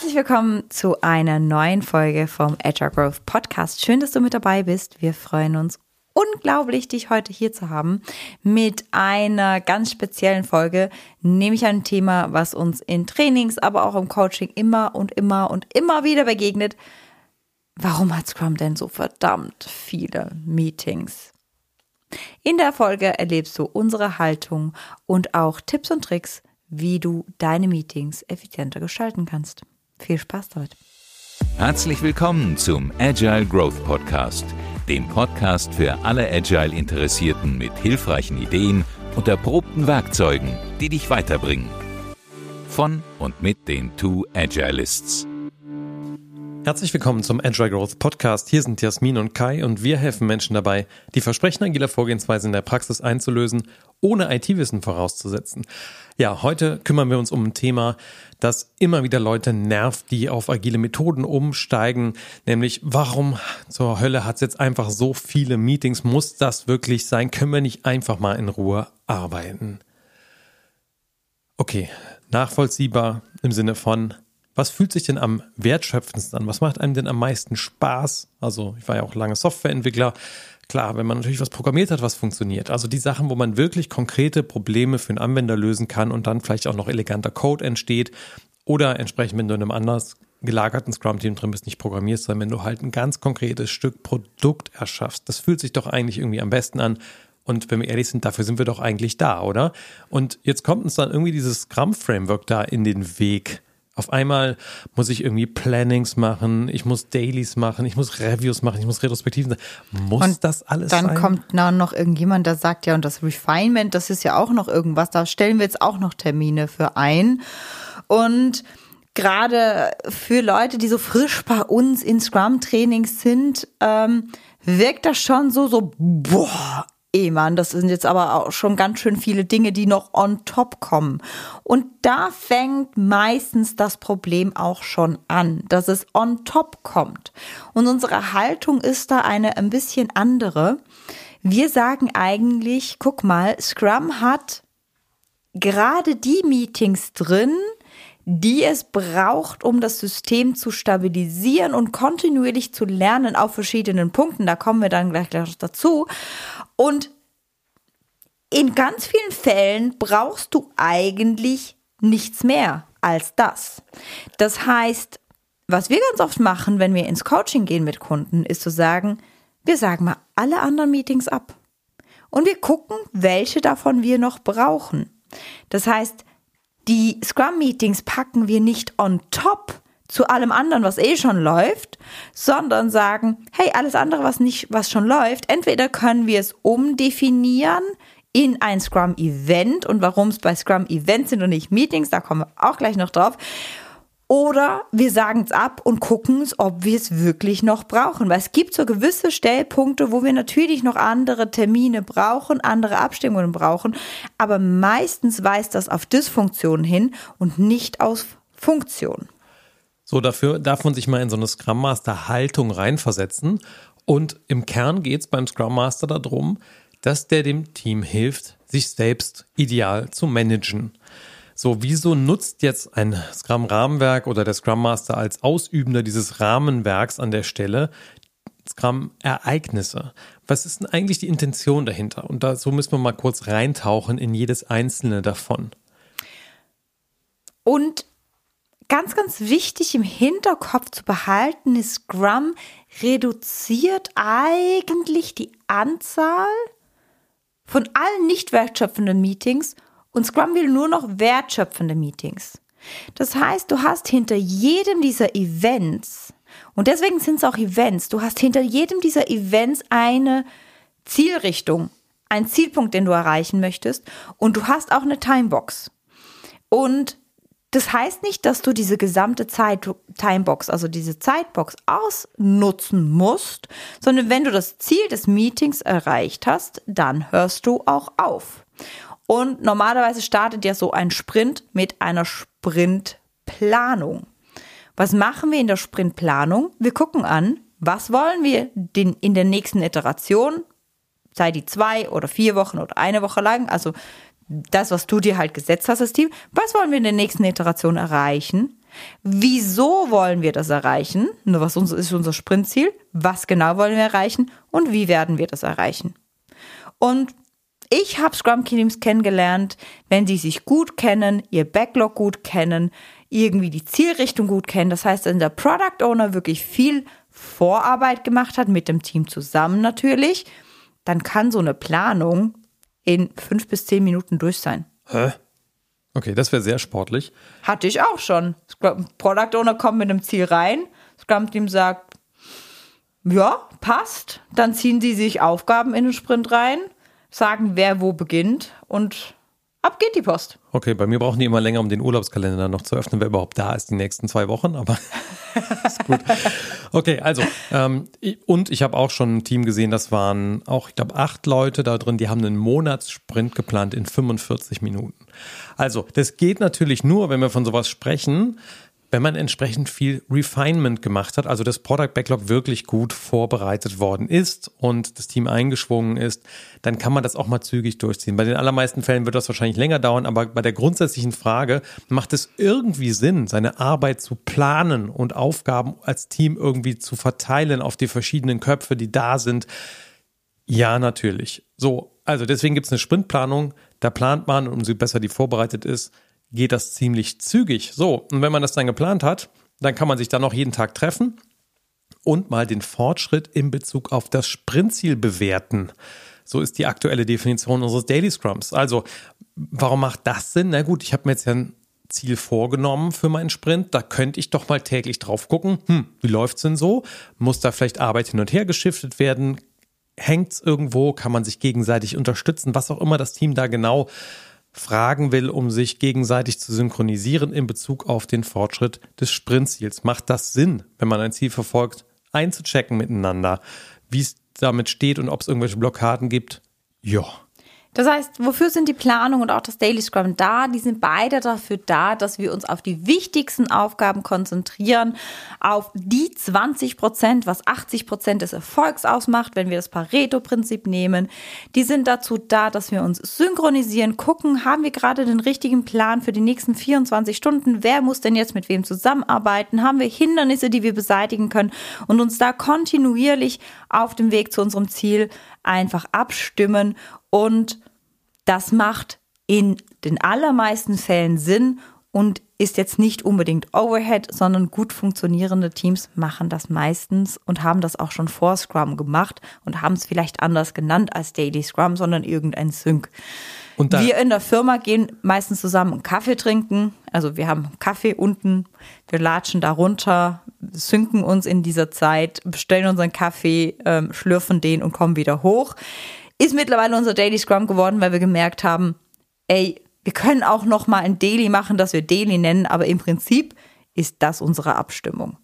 Herzlich willkommen zu einer neuen Folge vom Agile Growth Podcast. Schön, dass du mit dabei bist. Wir freuen uns unglaublich, dich heute hier zu haben mit einer ganz speziellen Folge, nämlich ein Thema, was uns in Trainings, aber auch im Coaching immer und immer und immer wieder begegnet. Warum hat Scrum denn so verdammt viele Meetings? In der Folge erlebst du unsere Haltung und auch Tipps und Tricks, wie du deine Meetings effizienter gestalten kannst. Viel Spaß damit. Herzlich willkommen zum Agile Growth Podcast, dem Podcast für alle Agile-Interessierten mit hilfreichen Ideen und erprobten Werkzeugen, die dich weiterbringen. Von und mit den Two Agilists. Herzlich willkommen zum Agile Growth Podcast. Hier sind Jasmin und Kai und wir helfen Menschen dabei, die Versprechen agiler Vorgehensweise in der Praxis einzulösen, ohne IT-Wissen vorauszusetzen. Ja, heute kümmern wir uns um ein Thema, das immer wieder Leute nervt, die auf agile Methoden umsteigen, nämlich warum zur Hölle hat es jetzt einfach so viele Meetings? Muss das wirklich sein? Können wir nicht einfach mal in Ruhe arbeiten? Okay, nachvollziehbar im Sinne von was fühlt sich denn am wertschöpfendsten an? Was macht einem denn am meisten Spaß? Also, ich war ja auch lange Softwareentwickler. Klar, wenn man natürlich was programmiert hat, was funktioniert. Also die Sachen, wo man wirklich konkrete Probleme für einen Anwender lösen kann und dann vielleicht auch noch eleganter Code entsteht. Oder entsprechend, wenn du in einem anders gelagerten Scrum-Team drin bist, nicht programmierst, sondern wenn du halt ein ganz konkretes Stück Produkt erschaffst. Das fühlt sich doch eigentlich irgendwie am besten an. Und wenn wir ehrlich sind, dafür sind wir doch eigentlich da, oder? Und jetzt kommt uns dann irgendwie dieses Scrum-Framework da in den Weg auf einmal muss ich irgendwie Plannings machen, ich muss Dailies machen, ich muss Reviews machen, ich muss Retrospektiven. Muss und das alles dann sein? Dann kommt noch irgendjemand, der sagt ja, und das Refinement, das ist ja auch noch irgendwas, da stellen wir jetzt auch noch Termine für ein. Und gerade für Leute, die so frisch bei uns in Scrum-Trainings sind, ähm, wirkt das schon so, so, boah, eh Mann, das sind jetzt aber auch schon ganz schön viele Dinge, die noch on top kommen. Und da fängt meistens das Problem auch schon an, dass es on top kommt. Und unsere Haltung ist da eine ein bisschen andere. Wir sagen eigentlich, guck mal, Scrum hat gerade die Meetings drin, die es braucht, um das System zu stabilisieren und kontinuierlich zu lernen auf verschiedenen Punkten. Da kommen wir dann gleich, gleich dazu. Und in ganz vielen Fällen brauchst du eigentlich nichts mehr als das. Das heißt, was wir ganz oft machen, wenn wir ins Coaching gehen mit Kunden, ist zu sagen, wir sagen mal alle anderen Meetings ab. Und wir gucken, welche davon wir noch brauchen. Das heißt, die Scrum-Meetings packen wir nicht on top zu allem anderen, was eh schon läuft, sondern sagen, hey, alles andere, was nicht, was schon läuft, entweder können wir es umdefinieren in ein Scrum-Event und warum es bei Scrum-Events sind und nicht Meetings, da kommen wir auch gleich noch drauf. Oder wir sagen es ab und gucken es, ob wir es wirklich noch brauchen. Weil es gibt so gewisse Stellpunkte, wo wir natürlich noch andere Termine brauchen, andere Abstimmungen brauchen. Aber meistens weist das auf Dysfunktion hin und nicht auf Funktion. So, dafür darf man sich mal in so eine Scrum Master Haltung reinversetzen. Und im Kern geht es beim Scrum Master darum, dass der dem Team hilft, sich selbst ideal zu managen. So, wieso nutzt jetzt ein Scrum-Rahmenwerk oder der Scrum Master als Ausübender dieses Rahmenwerks an der Stelle Scrum-Ereignisse? Was ist denn eigentlich die Intention dahinter? Und dazu müssen wir mal kurz reintauchen in jedes einzelne davon. Und ganz, ganz wichtig im Hinterkopf zu behalten ist, Scrum reduziert eigentlich die Anzahl von allen nicht wertschöpfenden Meetings und Scrum will nur noch wertschöpfende Meetings. Das heißt, du hast hinter jedem dieser Events, und deswegen sind es auch Events, du hast hinter jedem dieser Events eine Zielrichtung, einen Zielpunkt, den du erreichen möchtest, und du hast auch eine Timebox. Und das heißt nicht, dass du diese gesamte Zeit, Timebox, also diese Zeitbox ausnutzen musst, sondern wenn du das Ziel des Meetings erreicht hast, dann hörst du auch auf. Und normalerweise startet ja so ein Sprint mit einer Sprintplanung. Was machen wir in der Sprintplanung? Wir gucken an, was wollen wir in der nächsten Iteration, sei die zwei oder vier Wochen oder eine Woche lang, also das, was du dir halt gesetzt hast, das Team. Was wollen wir in der nächsten Iteration erreichen? Wieso wollen wir das erreichen? Was ist unser Sprintziel? Was genau wollen wir erreichen? Und wie werden wir das erreichen? Und ich habe Scrum Teams kennengelernt, wenn sie sich gut kennen, ihr Backlog gut kennen, irgendwie die Zielrichtung gut kennen. Das heißt, wenn der Product Owner wirklich viel Vorarbeit gemacht hat, mit dem Team zusammen natürlich, dann kann so eine Planung in fünf bis zehn Minuten durch sein. Hä? Okay, das wäre sehr sportlich. Hatte ich auch schon. Product Owner kommt mit einem Ziel rein, Scrum Team sagt, ja, passt. Dann ziehen sie sich Aufgaben in den Sprint rein, sagen, wer wo beginnt und ab geht die Post. Okay, bei mir brauchen die immer länger, um den Urlaubskalender noch zu öffnen, wer überhaupt da ist die nächsten zwei Wochen, aber ist gut. Okay, also, ähm, und ich habe auch schon ein Team gesehen, das waren auch, ich glaube, acht Leute da drin, die haben einen Monatssprint geplant in 45 Minuten. Also, das geht natürlich nur, wenn wir von sowas sprechen, wenn man entsprechend viel Refinement gemacht hat, also das Product Backlog wirklich gut vorbereitet worden ist und das Team eingeschwungen ist, dann kann man das auch mal zügig durchziehen. Bei den allermeisten Fällen wird das wahrscheinlich länger dauern, aber bei der grundsätzlichen Frage, macht es irgendwie Sinn, seine Arbeit zu planen und Aufgaben als Team irgendwie zu verteilen auf die verschiedenen Köpfe, die da sind? Ja, natürlich. So, also deswegen gibt es eine Sprintplanung, da plant man, umso besser die vorbereitet ist, geht das ziemlich zügig. So, und wenn man das dann geplant hat, dann kann man sich dann noch jeden Tag treffen und mal den Fortschritt in Bezug auf das Sprintziel bewerten. So ist die aktuelle Definition unseres Daily Scrums. Also, warum macht das Sinn? Na gut, ich habe mir jetzt ja ein Ziel vorgenommen für meinen Sprint. Da könnte ich doch mal täglich drauf gucken. Hm, wie läuft's denn so? Muss da vielleicht Arbeit hin und her geschiftet werden? Hängt's irgendwo? Kann man sich gegenseitig unterstützen? Was auch immer das Team da genau fragen will, um sich gegenseitig zu synchronisieren in Bezug auf den Fortschritt des Sprintziels. Macht das Sinn, wenn man ein Ziel verfolgt, einzuchecken miteinander, wie es damit steht und ob es irgendwelche Blockaden gibt? Ja. Das heißt, wofür sind die Planung und auch das Daily Scrum da? Die sind beide dafür da, dass wir uns auf die wichtigsten Aufgaben konzentrieren, auf die 20 Prozent, was 80 Prozent des Erfolgs ausmacht, wenn wir das Pareto-Prinzip nehmen. Die sind dazu da, dass wir uns synchronisieren, gucken, haben wir gerade den richtigen Plan für die nächsten 24 Stunden? Wer muss denn jetzt mit wem zusammenarbeiten? Haben wir Hindernisse, die wir beseitigen können und uns da kontinuierlich auf dem Weg zu unserem Ziel einfach abstimmen und das macht in den allermeisten Fällen Sinn und ist jetzt nicht unbedingt Overhead, sondern gut funktionierende Teams machen das meistens und haben das auch schon vor Scrum gemacht und haben es vielleicht anders genannt als Daily Scrum, sondern irgendein Sync. Und wir in der Firma gehen meistens zusammen einen Kaffee trinken. Also wir haben Kaffee unten, wir latschen da runter, synken uns in dieser Zeit, bestellen unseren Kaffee, ähm, schlürfen den und kommen wieder hoch. Ist mittlerweile unser Daily Scrum geworden, weil wir gemerkt haben, ey, wir können auch noch mal ein Daily machen, das wir Daily nennen, aber im Prinzip ist das unsere Abstimmung.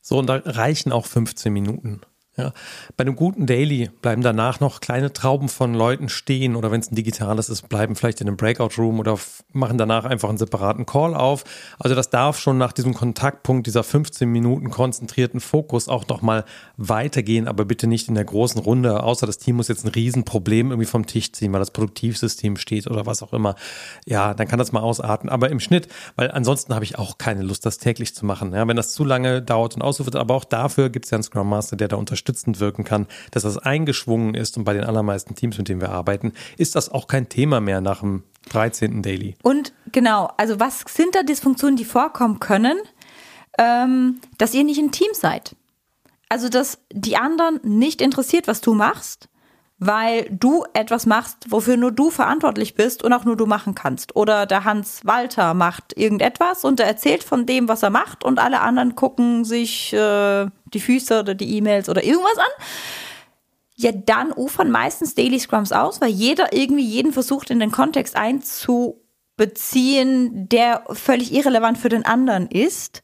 So, und da reichen auch 15 Minuten. Ja. Bei einem guten Daily bleiben danach noch kleine Trauben von Leuten stehen oder wenn es ein digitales ist, bleiben vielleicht in einem Breakout-Room oder machen danach einfach einen separaten Call auf. Also das darf schon nach diesem Kontaktpunkt, dieser 15 Minuten konzentrierten Fokus auch nochmal weitergehen, aber bitte nicht in der großen Runde, außer das Team muss jetzt ein Riesenproblem irgendwie vom Tisch ziehen, weil das Produktivsystem steht oder was auch immer. Ja, dann kann das mal ausarten. Aber im Schnitt, weil ansonsten habe ich auch keine Lust, das täglich zu machen. Ja, wenn das zu lange dauert und ausufert, aber auch dafür gibt es ja einen Scrum Master, der da unterstützt unterstützend wirken kann, dass das eingeschwungen ist und bei den allermeisten Teams, mit denen wir arbeiten, ist das auch kein Thema mehr nach dem 13. Daily. Und genau, also was sind da Dysfunktionen, die vorkommen können, ähm, dass ihr nicht ein Team seid? Also, dass die anderen nicht interessiert, was du machst weil du etwas machst, wofür nur du verantwortlich bist und auch nur du machen kannst. Oder der Hans Walter macht irgendetwas und er erzählt von dem, was er macht und alle anderen gucken sich äh, die Füße oder die E-Mails oder irgendwas an. Ja, dann ufern meistens Daily Scrums aus, weil jeder irgendwie jeden versucht in den Kontext einzubeziehen, der völlig irrelevant für den anderen ist.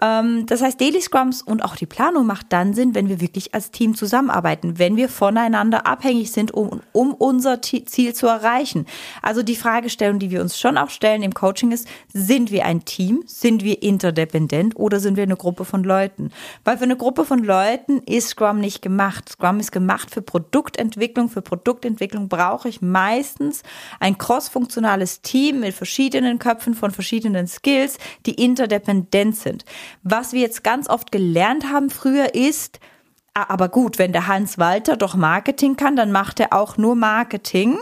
Ähm, das heißt, Daily Scrums und auch die Planung macht dann Sinn, wenn wir wirklich als Team zusammenarbeiten, wenn wir voneinander abhängig sind, um, um unser Ziel zu erreichen. Also die Fragestellung, die wir uns schon auch stellen im Coaching ist, sind wir ein Team? Sind wir interdependent oder sind wir eine Gruppe von Leuten? Weil für eine Gruppe von Leuten ist Scrum nicht gemacht. Scrum ist gemacht für Produktentwicklung. Für Produktentwicklung brauche ich meistens ein crossfunktionales Team mit verschiedenen Köpfen von verschiedenen Skills, die interdependent sind. Was wir jetzt ganz oft gelernt haben früher ist, aber gut, wenn der Hans Walter doch Marketing kann, dann macht er auch nur Marketing.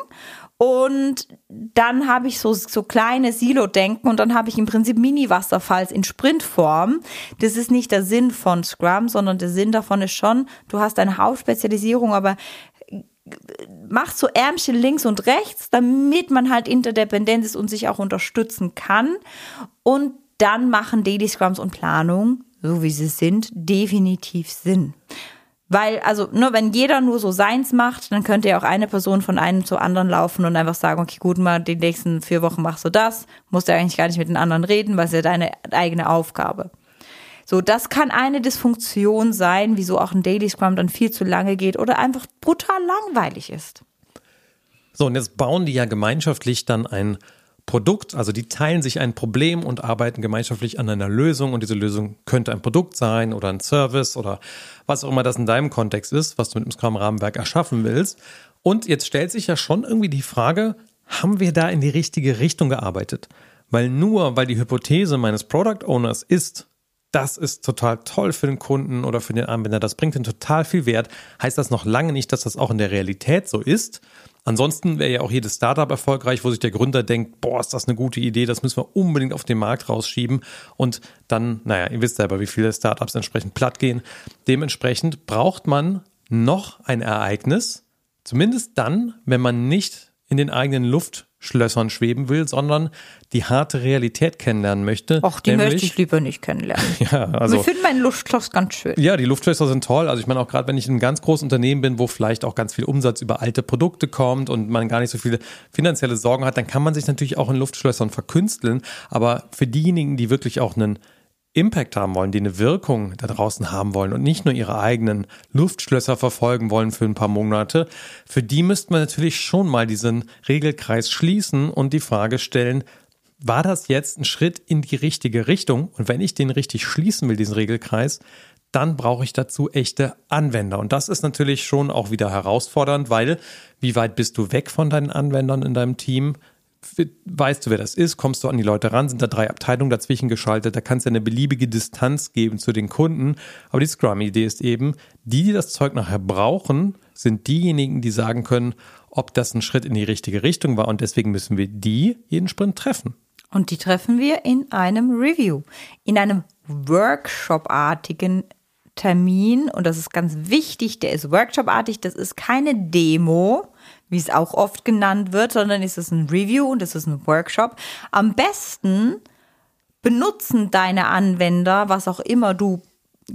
Und dann habe ich so, so kleine Silo-Denken und dann habe ich im Prinzip Mini-Wasserfalls in Sprintform. Das ist nicht der Sinn von Scrum, sondern der Sinn davon ist schon, du hast eine Hauptspezialisierung, aber macht so Ärmchen links und rechts, damit man halt interdependent ist und sich auch unterstützen kann. Und dann machen Daily Scrums und Planung, so wie sie sind, definitiv Sinn. Weil, also, nur wenn jeder nur so seins macht, dann könnte ja auch eine Person von einem zu anderen laufen und einfach sagen, okay, gut, mal die nächsten vier Wochen machst du das, musst du eigentlich gar nicht mit den anderen reden, weil es ja deine eigene Aufgabe. So, das kann eine Dysfunktion sein, wieso auch ein Daily Scrum dann viel zu lange geht oder einfach brutal langweilig ist. So, und jetzt bauen die ja gemeinschaftlich dann ein Produkt, also die teilen sich ein Problem und arbeiten gemeinschaftlich an einer Lösung und diese Lösung könnte ein Produkt sein oder ein Service oder was auch immer das in deinem Kontext ist, was du mit dem Scrum-Rahmenwerk erschaffen willst. Und jetzt stellt sich ja schon irgendwie die Frage, haben wir da in die richtige Richtung gearbeitet? Weil nur, weil die Hypothese meines Product Owners ist, das ist total toll für den Kunden oder für den Anwender, das bringt ihm total viel Wert, heißt das noch lange nicht, dass das auch in der Realität so ist. Ansonsten wäre ja auch jedes Startup erfolgreich, wo sich der Gründer denkt, boah, ist das eine gute Idee, das müssen wir unbedingt auf den Markt rausschieben. Und dann, naja, ihr wisst selber, wie viele Startups entsprechend platt gehen. Dementsprechend braucht man noch ein Ereignis, zumindest dann, wenn man nicht in den eigenen Luft Schlössern schweben will, sondern die harte Realität kennenlernen möchte. Ach, die nämlich, möchte ich lieber nicht kennenlernen. ja, also. Ich finde meinen Luftschloss ganz schön. Ja, die Luftschlösser sind toll. Also ich meine auch gerade, wenn ich in einem ganz großen Unternehmen bin, wo vielleicht auch ganz viel Umsatz über alte Produkte kommt und man gar nicht so viele finanzielle Sorgen hat, dann kann man sich natürlich auch in Luftschlössern verkünsteln. Aber für diejenigen, die wirklich auch einen Impact haben wollen, die eine Wirkung da draußen haben wollen und nicht nur ihre eigenen Luftschlösser verfolgen wollen für ein paar Monate, für die müsste man natürlich schon mal diesen Regelkreis schließen und die Frage stellen, war das jetzt ein Schritt in die richtige Richtung? Und wenn ich den richtig schließen will, diesen Regelkreis, dann brauche ich dazu echte Anwender. Und das ist natürlich schon auch wieder herausfordernd, weil wie weit bist du weg von deinen Anwendern in deinem Team? Weißt du, wer das ist, kommst du an die Leute ran, sind da drei Abteilungen dazwischen geschaltet, da kannst du eine beliebige Distanz geben zu den Kunden. Aber die Scrum-Idee ist eben, die, die das Zeug nachher brauchen, sind diejenigen, die sagen können, ob das ein Schritt in die richtige Richtung war. Und deswegen müssen wir die jeden Sprint treffen. Und die treffen wir in einem Review, in einem Workshop-artigen Termin. Und das ist ganz wichtig, der ist Workshop-artig, das ist keine Demo wie es auch oft genannt wird, sondern es ist ein Review und es ist ein Workshop. Am besten benutzen deine Anwender, was auch immer du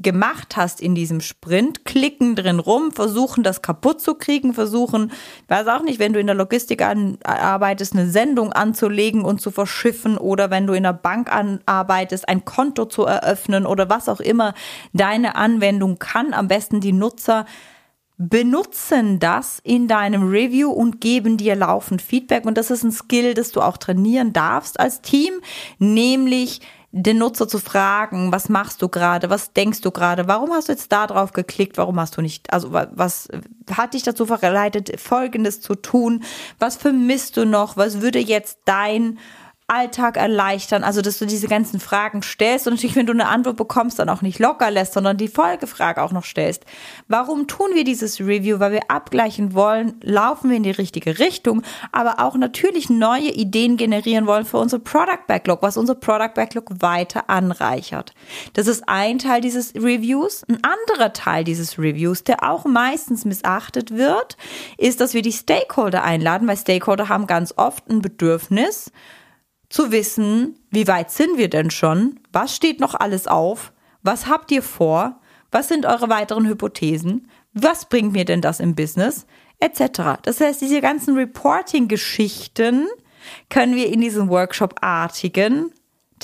gemacht hast in diesem Sprint, klicken drin rum, versuchen das kaputt zu kriegen, versuchen, weiß auch nicht, wenn du in der Logistik arbeitest, eine Sendung anzulegen und zu verschiffen oder wenn du in der Bank arbeitest, ein Konto zu eröffnen oder was auch immer deine Anwendung kann, am besten die Nutzer benutzen das in deinem Review und geben dir laufend Feedback. Und das ist ein Skill, das du auch trainieren darfst als Team, nämlich den Nutzer zu fragen, was machst du gerade, was denkst du gerade, warum hast du jetzt da drauf geklickt, warum hast du nicht, also was hat dich dazu verleitet, Folgendes zu tun, was vermisst du noch, was würde jetzt dein Alltag erleichtern? Also, dass du diese ganzen Fragen stellst und natürlich, wenn du eine Antwort bekommst, dann auch nicht locker lässt, sondern die Folgefrage auch noch stellst. Warum tun wir dieses Review? Weil wir abgleichen wollen, laufen wir in die richtige Richtung, aber auch natürlich neue Ideen generieren wollen für unser Product Backlog, was unser Product Backlog weiter anreichert. Das ist ein Teil dieses Reviews. Ein anderer Teil dieses Reviews, der auch meistens missachtet wird, ist, dass wir die Stakeholder einladen, weil Stakeholder haben ganz oft ein Bedürfnis, zu wissen, wie weit sind wir denn schon? Was steht noch alles auf? Was habt ihr vor? Was sind eure weiteren Hypothesen? Was bringt mir denn das im Business? Etc. Das heißt, diese ganzen Reporting-Geschichten können wir in diesem Workshop-artigen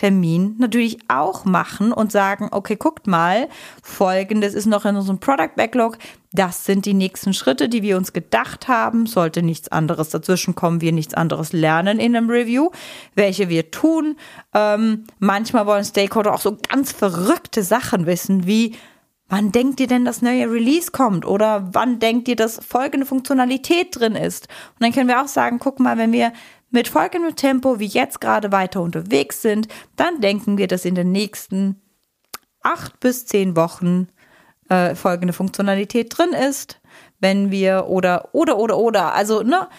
Termin natürlich auch machen und sagen, okay, guckt mal, folgendes ist noch in unserem Product Backlog. Das sind die nächsten Schritte, die wir uns gedacht haben. Sollte nichts anderes dazwischen kommen, wir nichts anderes lernen in einem Review, welche wir tun. Ähm, manchmal wollen Stakeholder auch so ganz verrückte Sachen wissen, wie Wann denkt ihr denn, das neue Release kommt? Oder wann denkt ihr, dass folgende Funktionalität drin ist? Und dann können wir auch sagen, guck mal, wenn wir mit folgendem Tempo wie jetzt gerade weiter unterwegs sind, dann denken wir, dass in den nächsten acht bis zehn Wochen äh, folgende Funktionalität drin ist. Wenn wir oder, oder, oder, oder, also, ne,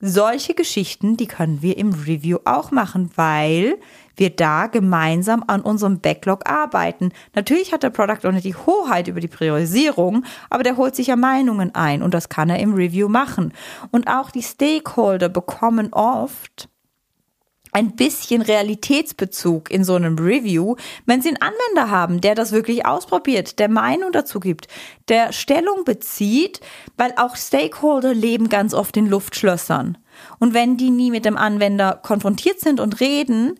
solche Geschichten, die können wir im Review auch machen, weil wir da gemeinsam an unserem Backlog arbeiten. Natürlich hat der Product Owner die Hoheit über die Priorisierung, aber der holt sich ja Meinungen ein und das kann er im Review machen. Und auch die Stakeholder bekommen oft ein bisschen Realitätsbezug in so einem Review, wenn Sie einen Anwender haben, der das wirklich ausprobiert, der Meinung dazu gibt, der Stellung bezieht, weil auch Stakeholder leben ganz oft in Luftschlössern. Und wenn die nie mit dem Anwender konfrontiert sind und reden,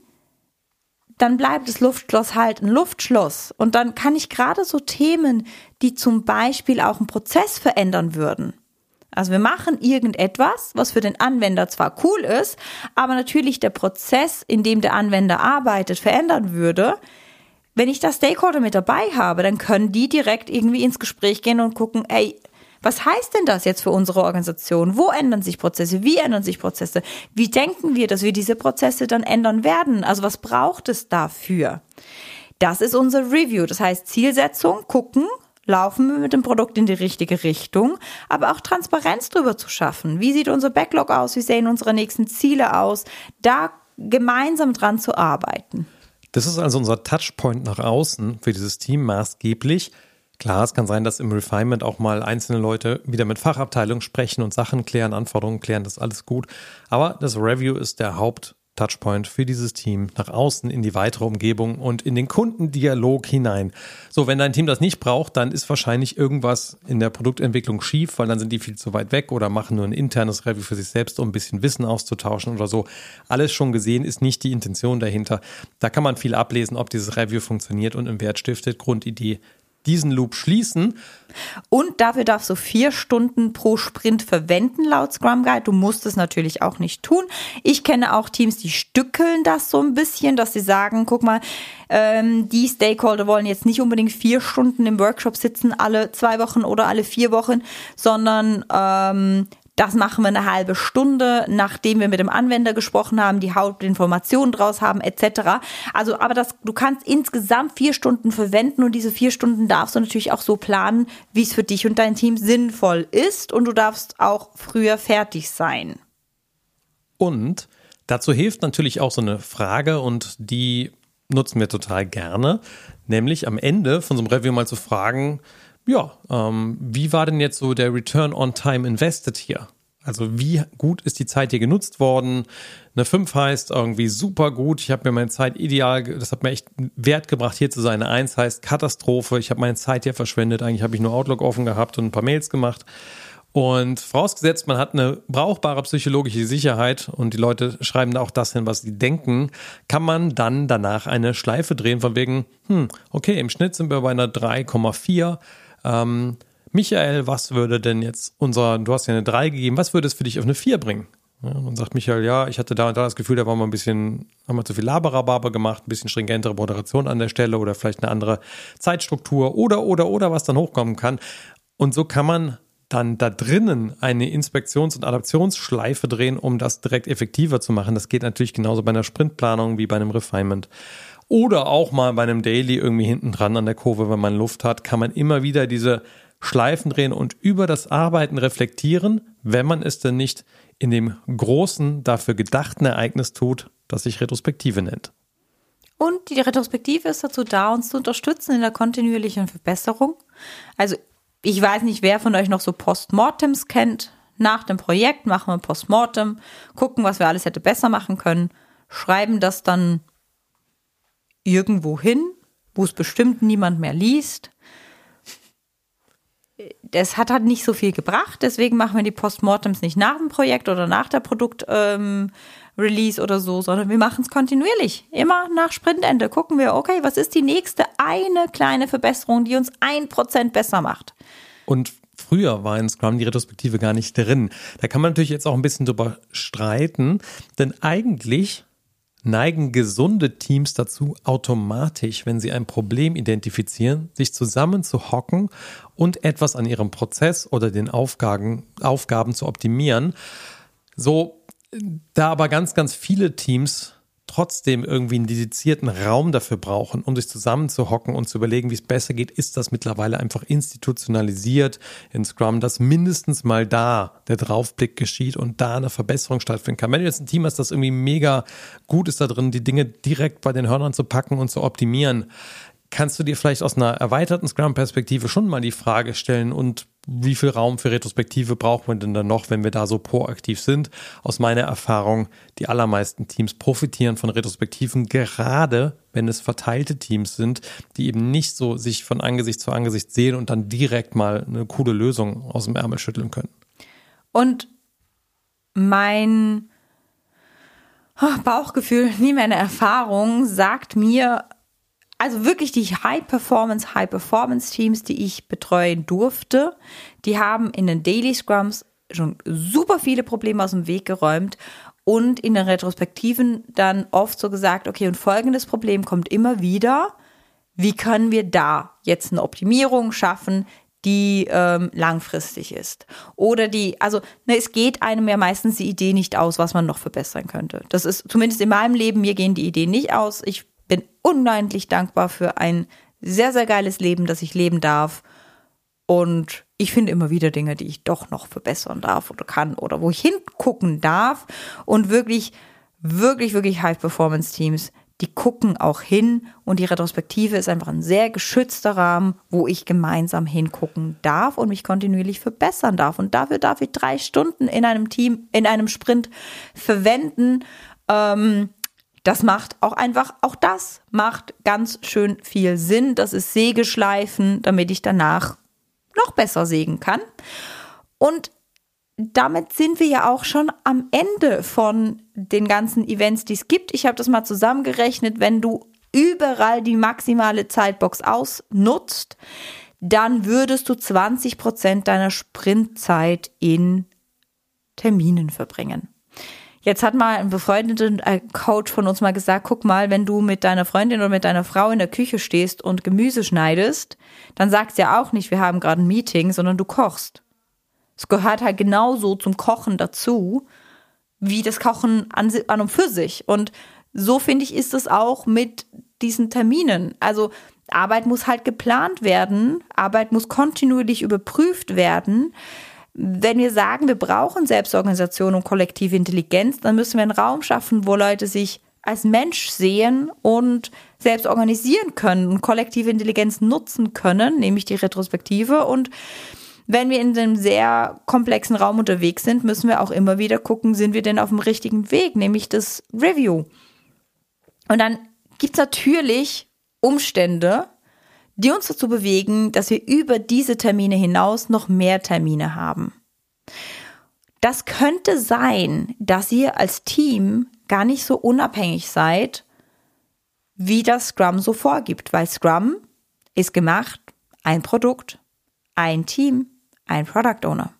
dann bleibt das Luftschloss halt ein Luftschloss. Und dann kann ich gerade so Themen, die zum Beispiel auch einen Prozess verändern würden. Also wir machen irgendetwas, was für den Anwender zwar cool ist, aber natürlich der Prozess, in dem der Anwender arbeitet, verändern würde. Wenn ich da Stakeholder mit dabei habe, dann können die direkt irgendwie ins Gespräch gehen und gucken, ey, was heißt denn das jetzt für unsere Organisation? Wo ändern sich Prozesse? Wie ändern sich Prozesse? Wie denken wir, dass wir diese Prozesse dann ändern werden? Also was braucht es dafür? Das ist unser Review. Das heißt Zielsetzung, gucken, laufen wir mit dem Produkt in die richtige Richtung, aber auch Transparenz darüber zu schaffen. Wie sieht unser Backlog aus? Wie sehen unsere nächsten Ziele aus? Da gemeinsam dran zu arbeiten. Das ist also unser Touchpoint nach außen für dieses Team maßgeblich. Klar, es kann sein, dass im Refinement auch mal einzelne Leute wieder mit Fachabteilungen sprechen und Sachen klären, Anforderungen klären, das ist alles gut. Aber das Review ist der Haupt-Touchpoint für dieses Team nach außen in die weitere Umgebung und in den Kundendialog hinein. So, wenn dein Team das nicht braucht, dann ist wahrscheinlich irgendwas in der Produktentwicklung schief, weil dann sind die viel zu weit weg oder machen nur ein internes Review für sich selbst, um ein bisschen Wissen auszutauschen oder so. Alles schon gesehen ist nicht die Intention dahinter. Da kann man viel ablesen, ob dieses Review funktioniert und im Wert stiftet. Grundidee diesen Loop schließen. Und dafür darfst du vier Stunden pro Sprint verwenden laut Scrum Guide. Du musst es natürlich auch nicht tun. Ich kenne auch Teams, die stückeln das so ein bisschen, dass sie sagen, guck mal, ähm, die Stakeholder wollen jetzt nicht unbedingt vier Stunden im Workshop sitzen, alle zwei Wochen oder alle vier Wochen, sondern ähm, das machen wir eine halbe Stunde, nachdem wir mit dem Anwender gesprochen haben, die Hauptinformationen draus haben, etc. Also, aber das, du kannst insgesamt vier Stunden verwenden und diese vier Stunden darfst du natürlich auch so planen, wie es für dich und dein Team sinnvoll ist und du darfst auch früher fertig sein. Und dazu hilft natürlich auch so eine Frage und die nutzen wir total gerne, nämlich am Ende von so einem Review mal zu fragen, ja, ähm, wie war denn jetzt so der Return on Time Invested hier? Also wie gut ist die Zeit hier genutzt worden? Eine 5 heißt irgendwie super gut, ich habe mir meine Zeit ideal, das hat mir echt Wert gebracht, hier zu sein. Eine 1 heißt Katastrophe, ich habe meine Zeit hier verschwendet, eigentlich habe ich nur Outlook offen gehabt und ein paar Mails gemacht. Und vorausgesetzt, man hat eine brauchbare psychologische Sicherheit und die Leute schreiben da auch das hin, was sie denken, kann man dann danach eine Schleife drehen von wegen, hm, okay, im Schnitt sind wir bei einer 3,4 ähm, Michael, was würde denn jetzt unser, du hast ja eine 3 gegeben, was würde es für dich auf eine 4 bringen? Ja, dann sagt Michael, ja, ich hatte da und da das Gefühl, da war mal ein bisschen, haben wir zu viel Laberababer gemacht, ein bisschen stringentere Moderation an der Stelle oder vielleicht eine andere Zeitstruktur oder, oder, oder, was dann hochkommen kann. Und so kann man dann da drinnen eine Inspektions- und Adaptionsschleife drehen, um das direkt effektiver zu machen. Das geht natürlich genauso bei einer Sprintplanung wie bei einem Refinement. Oder auch mal bei einem Daily irgendwie hinten dran an der Kurve, wenn man Luft hat, kann man immer wieder diese Schleifen drehen und über das Arbeiten reflektieren, wenn man es denn nicht in dem großen, dafür gedachten Ereignis tut, das sich Retrospektive nennt. Und die Retrospektive ist dazu da, uns zu unterstützen in der kontinuierlichen Verbesserung. Also ich weiß nicht, wer von euch noch so Postmortems kennt. Nach dem Projekt machen wir Postmortem, gucken, was wir alles hätte besser machen können, schreiben das dann irgendwo hin, wo es bestimmt niemand mehr liest. Das hat halt nicht so viel gebracht, deswegen machen wir die Postmortems nicht nach dem Projekt oder nach der Produktvorstellung, Release oder so, sondern wir machen es kontinuierlich. Immer nach Sprintende gucken wir, okay, was ist die nächste eine kleine Verbesserung, die uns ein Prozent besser macht. Und früher war in Scrum die Retrospektive gar nicht drin. Da kann man natürlich jetzt auch ein bisschen drüber streiten, denn eigentlich neigen gesunde Teams dazu, automatisch, wenn sie ein Problem identifizieren, sich zusammen zu hocken und etwas an ihrem Prozess oder den Aufgaben, Aufgaben zu optimieren. So, da aber ganz, ganz viele Teams trotzdem irgendwie einen dedizierten Raum dafür brauchen, um sich zusammenzuhocken und zu überlegen, wie es besser geht, ist das mittlerweile einfach institutionalisiert in Scrum, dass mindestens mal da der Draufblick geschieht und da eine Verbesserung stattfinden kann. Wenn du jetzt ein Team hast, das irgendwie mega gut ist da drin, die Dinge direkt bei den Hörnern zu packen und zu optimieren, kannst du dir vielleicht aus einer erweiterten Scrum-Perspektive schon mal die Frage stellen und wie viel Raum für Retrospektive braucht man denn dann noch, wenn wir da so proaktiv sind? Aus meiner Erfahrung, die allermeisten Teams profitieren von Retrospektiven, gerade wenn es verteilte Teams sind, die eben nicht so sich von Angesicht zu Angesicht sehen und dann direkt mal eine coole Lösung aus dem Ärmel schütteln können. Und mein oh, Bauchgefühl, nie meine Erfahrung sagt mir, also wirklich die High-Performance, High-Performance-Teams, die ich betreuen durfte, die haben in den Daily Scrums schon super viele Probleme aus dem Weg geräumt und in den Retrospektiven dann oft so gesagt, okay, und folgendes Problem kommt immer wieder. Wie können wir da jetzt eine Optimierung schaffen, die ähm, langfristig ist. Oder die, also ne, es geht einem ja meistens die Idee nicht aus, was man noch verbessern könnte. Das ist zumindest in meinem Leben, mir gehen die Ideen nicht aus. Ich bin unendlich dankbar für ein sehr, sehr geiles Leben, das ich leben darf. Und ich finde immer wieder Dinge, die ich doch noch verbessern darf oder kann oder wo ich hingucken darf. Und wirklich, wirklich, wirklich High-Performance-Teams, die gucken auch hin. Und die Retrospektive ist einfach ein sehr geschützter Rahmen, wo ich gemeinsam hingucken darf und mich kontinuierlich verbessern darf. Und dafür darf ich drei Stunden in einem Team, in einem Sprint verwenden. Ähm, das macht auch einfach, auch das macht ganz schön viel Sinn. Das ist Sägeschleifen, damit ich danach noch besser sägen kann. Und damit sind wir ja auch schon am Ende von den ganzen Events, die es gibt. Ich habe das mal zusammengerechnet. Wenn du überall die maximale Zeitbox ausnutzt, dann würdest du 20 Prozent deiner Sprintzeit in Terminen verbringen. Jetzt hat mal ein befreundeter äh, Coach von uns mal gesagt, guck mal, wenn du mit deiner Freundin oder mit deiner Frau in der Küche stehst und Gemüse schneidest, dann sagst du ja auch nicht, wir haben gerade ein Meeting, sondern du kochst. Es gehört halt genauso zum Kochen dazu, wie das Kochen an, an und für sich. Und so finde ich, ist es auch mit diesen Terminen. Also Arbeit muss halt geplant werden, Arbeit muss kontinuierlich überprüft werden wenn wir sagen, wir brauchen Selbstorganisation und kollektive Intelligenz, dann müssen wir einen Raum schaffen, wo Leute sich als Mensch sehen und selbst organisieren können und kollektive Intelligenz nutzen können, nämlich die Retrospektive. Und wenn wir in einem sehr komplexen Raum unterwegs sind, müssen wir auch immer wieder gucken, sind wir denn auf dem richtigen Weg, nämlich das Review. Und dann gibt es natürlich Umstände, die uns dazu bewegen, dass wir über diese Termine hinaus noch mehr Termine haben. Das könnte sein, dass ihr als Team gar nicht so unabhängig seid, wie das Scrum so vorgibt, weil Scrum ist gemacht, ein Produkt, ein Team, ein Product Owner.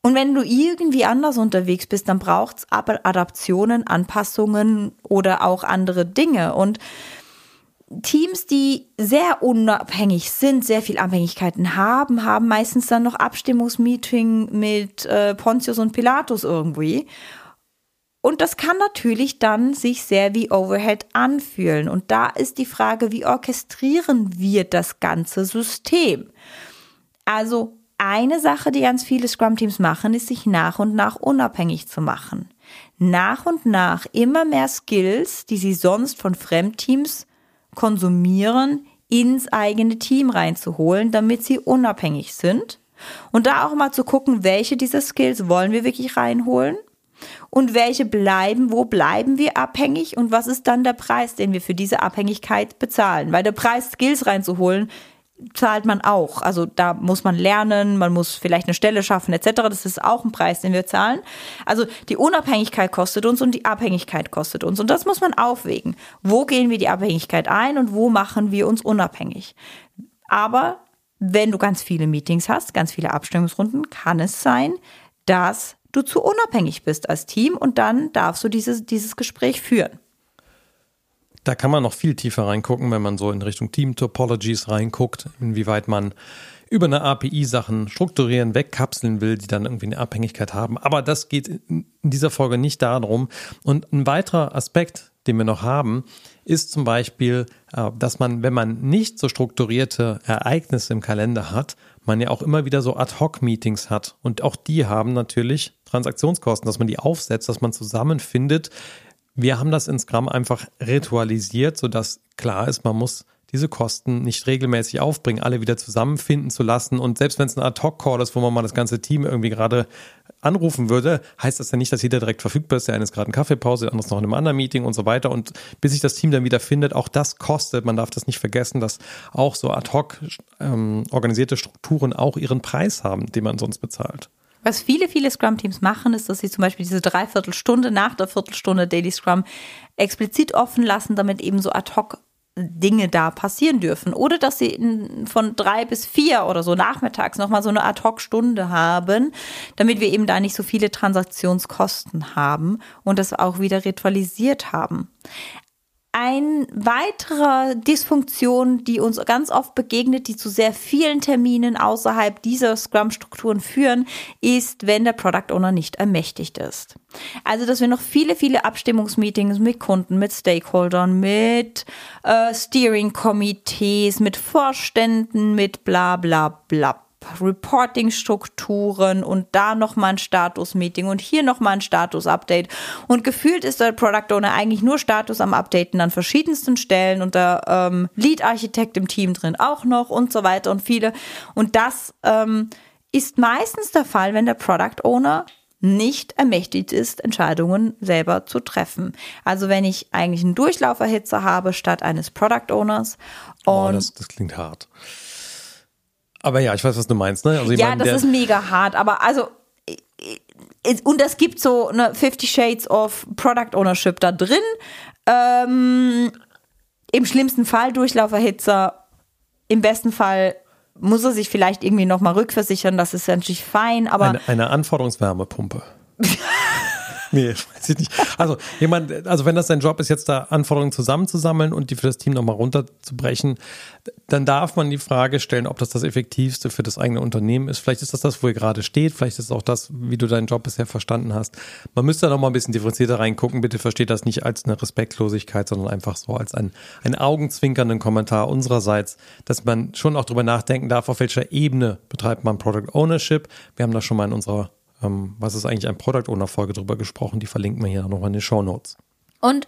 Und wenn du irgendwie anders unterwegs bist, dann braucht es aber Adaptionen, Anpassungen oder auch andere Dinge. Und Teams, die sehr unabhängig sind, sehr viel Abhängigkeiten haben, haben meistens dann noch Abstimmungsmeeting mit äh, Pontius und Pilatus irgendwie. Und das kann natürlich dann sich sehr wie Overhead anfühlen. Und da ist die Frage, wie orchestrieren wir das ganze System? Also eine Sache, die ganz viele Scrum-Teams machen, ist sich nach und nach unabhängig zu machen. Nach und nach immer mehr Skills, die sie sonst von Fremdteams konsumieren, ins eigene Team reinzuholen, damit sie unabhängig sind. Und da auch mal zu gucken, welche dieser Skills wollen wir wirklich reinholen und welche bleiben, wo bleiben wir abhängig und was ist dann der Preis, den wir für diese Abhängigkeit bezahlen. Weil der Preis, Skills reinzuholen, zahlt man auch. Also da muss man lernen, man muss vielleicht eine Stelle schaffen etc. Das ist auch ein Preis, den wir zahlen. Also die Unabhängigkeit kostet uns und die Abhängigkeit kostet uns. Und das muss man aufwägen. Wo gehen wir die Abhängigkeit ein und wo machen wir uns unabhängig? Aber wenn du ganz viele Meetings hast, ganz viele Abstimmungsrunden, kann es sein, dass du zu unabhängig bist als Team und dann darfst du dieses, dieses Gespräch führen. Da kann man noch viel tiefer reingucken, wenn man so in Richtung Team Topologies reinguckt, inwieweit man über eine API Sachen strukturieren, wegkapseln will, die dann irgendwie eine Abhängigkeit haben. Aber das geht in dieser Folge nicht darum. Und ein weiterer Aspekt, den wir noch haben, ist zum Beispiel, äh, dass man, wenn man nicht so strukturierte Ereignisse im Kalender hat, man ja auch immer wieder so Ad-Hoc-Meetings hat. Und auch die haben natürlich Transaktionskosten, dass man die aufsetzt, dass man zusammenfindet, wir haben das in Scrum einfach ritualisiert, sodass klar ist, man muss diese Kosten nicht regelmäßig aufbringen, alle wieder zusammenfinden zu lassen. Und selbst wenn es ein Ad-Hoc-Call ist, wo man mal das ganze Team irgendwie gerade anrufen würde, heißt das ja nicht, dass jeder direkt verfügbar ist. Der eine ist gerade in Kaffeepause, der andere ist noch in einem anderen Meeting und so weiter. Und bis sich das Team dann wieder findet, auch das kostet. Man darf das nicht vergessen, dass auch so ad-hoc ähm, organisierte Strukturen auch ihren Preis haben, den man sonst bezahlt. Was viele, viele Scrum-Teams machen, ist, dass sie zum Beispiel diese Dreiviertelstunde nach der Viertelstunde Daily Scrum explizit offen lassen, damit eben so ad hoc Dinge da passieren dürfen. Oder dass sie von drei bis vier oder so nachmittags nochmal so eine Ad-Hoc-Stunde haben, damit wir eben da nicht so viele Transaktionskosten haben und das auch wieder ritualisiert haben. Ein weiterer Dysfunktion, die uns ganz oft begegnet, die zu sehr vielen Terminen außerhalb dieser Scrum-Strukturen führen, ist, wenn der Product Owner nicht ermächtigt ist. Also, dass wir noch viele, viele Abstimmungsmeetings mit Kunden, mit Stakeholdern, mit äh, Steering-Komitees, mit Vorständen, mit bla bla bla Reporting-Strukturen und da nochmal ein Status-Meeting und hier nochmal ein Status-Update. Und gefühlt ist der Product Owner eigentlich nur Status am Updaten an verschiedensten Stellen und der ähm, Lead-Architekt im Team drin auch noch und so weiter und viele. Und das ähm, ist meistens der Fall, wenn der Product Owner nicht ermächtigt ist, Entscheidungen selber zu treffen. Also wenn ich eigentlich einen Durchlauferhitzer habe statt eines Product Owners. oh, das, das klingt hart. Aber ja, ich weiß, was du meinst. Ne? Also ja, meine, das ist mega hart. Aber also und es gibt so eine 50 Shades of Product Ownership da drin. Ähm, Im schlimmsten Fall Durchlauferhitzer. Im besten Fall muss er sich vielleicht irgendwie nochmal rückversichern. Das ist natürlich fein. Aber eine, eine Anforderungswärmepumpe. Nee, weiß ich nicht. Also jemand, also wenn das sein Job ist, jetzt da Anforderungen zusammenzusammeln und die für das Team nochmal runterzubrechen, dann darf man die Frage stellen, ob das das Effektivste für das eigene Unternehmen ist. Vielleicht ist das das, wo ihr gerade steht. Vielleicht ist es auch das, wie du deinen Job bisher verstanden hast. Man müsste da nochmal ein bisschen differenzierter reingucken. Bitte versteht das nicht als eine Respektlosigkeit, sondern einfach so als ein, ein augenzwinkernden Kommentar unsererseits, dass man schon auch drüber nachdenken darf, auf welcher Ebene betreibt man Product Ownership. Wir haben da schon mal in unserer ähm, was ist eigentlich ein Product Owner Folge drüber gesprochen, die verlinken wir hier noch in den Show Notes. Und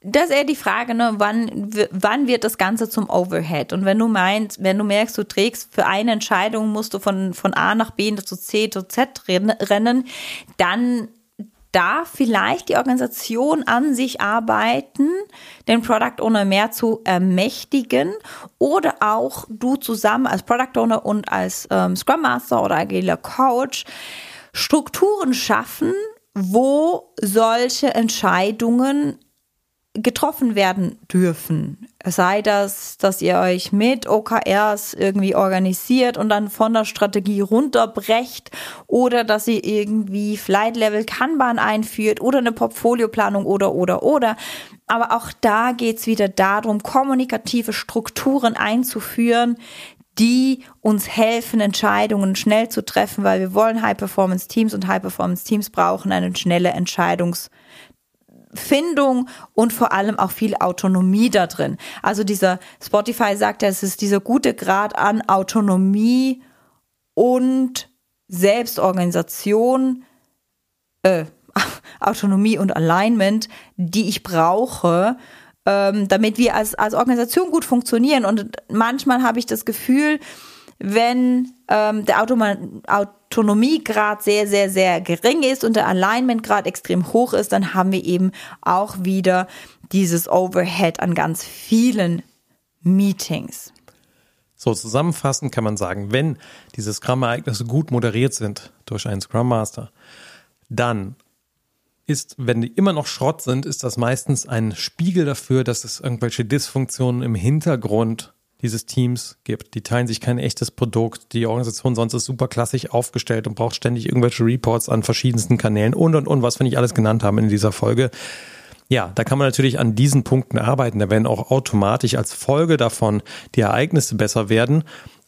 das ist eher die Frage, ne, wann, wann wird das Ganze zum Overhead? Und wenn du meinst, wenn du merkst, du trägst für eine Entscheidung, musst du von, von A nach B zu C zu Z rennen, dann darf vielleicht die Organisation an sich arbeiten, den Product Owner mehr zu ermächtigen oder auch du zusammen als Product Owner und als ähm, Scrum Master oder agiler Coach Strukturen schaffen, wo solche Entscheidungen getroffen werden dürfen. Sei das, dass ihr euch mit OKRs irgendwie organisiert und dann von der Strategie runterbrecht oder dass ihr irgendwie Flight Level Kanban einführt oder eine Portfolioplanung oder, oder, oder. Aber auch da geht's wieder darum, kommunikative Strukturen einzuführen, die uns helfen, Entscheidungen schnell zu treffen, weil wir wollen High-Performance-Teams und High-Performance-Teams brauchen eine schnelle Entscheidungsfindung und vor allem auch viel Autonomie da drin. Also dieser Spotify sagt ja, es ist dieser gute Grad an Autonomie und Selbstorganisation, äh, Autonomie und Alignment, die ich brauche, ähm, damit wir als, als Organisation gut funktionieren. Und manchmal habe ich das Gefühl, wenn ähm, der Automa Autonomiegrad sehr, sehr, sehr gering ist und der Alignmentgrad extrem hoch ist, dann haben wir eben auch wieder dieses Overhead an ganz vielen Meetings. So zusammenfassend kann man sagen, wenn diese Scrum-Ereignisse gut moderiert sind durch einen Scrum Master, dann ist, wenn die immer noch Schrott sind, ist das meistens ein Spiegel dafür, dass es irgendwelche Dysfunktionen im Hintergrund dieses Teams gibt. Die teilen sich kein echtes Produkt. Die Organisation sonst ist super klassisch aufgestellt und braucht ständig irgendwelche Reports an verschiedensten Kanälen und und und, was wir nicht alles genannt haben in dieser Folge. Ja, da kann man natürlich an diesen Punkten arbeiten. Da werden auch automatisch als Folge davon die Ereignisse besser werden.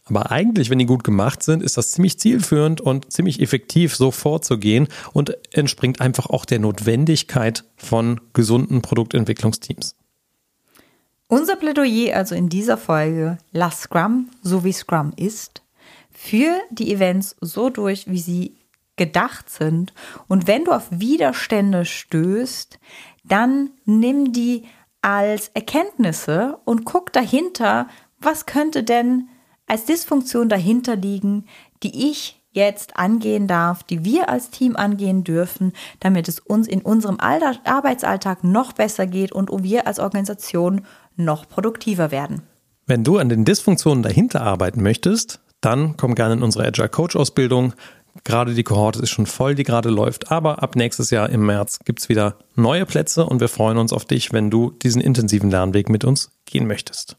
Aber eigentlich, wenn die gut gemacht sind, ist das ziemlich zielführend und ziemlich effektiv, so vorzugehen und entspringt einfach auch der Notwendigkeit von gesunden Produktentwicklungsteams. Unser Plädoyer also in dieser Folge, lass Scrum so wie Scrum ist, für die Events so durch, wie sie gedacht sind. Und wenn du auf Widerstände stößt, dann nimm die als Erkenntnisse und guck dahinter, was könnte denn als Dysfunktion dahinter liegen, die ich jetzt angehen darf, die wir als Team angehen dürfen, damit es uns in unserem Arbeitsalltag noch besser geht und wir als Organisation noch produktiver werden. Wenn du an den Dysfunktionen dahinter arbeiten möchtest, dann komm gerne in unsere Agile Coach Ausbildung. Gerade die Kohorte ist schon voll, die gerade läuft. Aber ab nächstes Jahr im März gibt es wieder neue Plätze und wir freuen uns auf dich, wenn du diesen intensiven Lernweg mit uns gehen möchtest.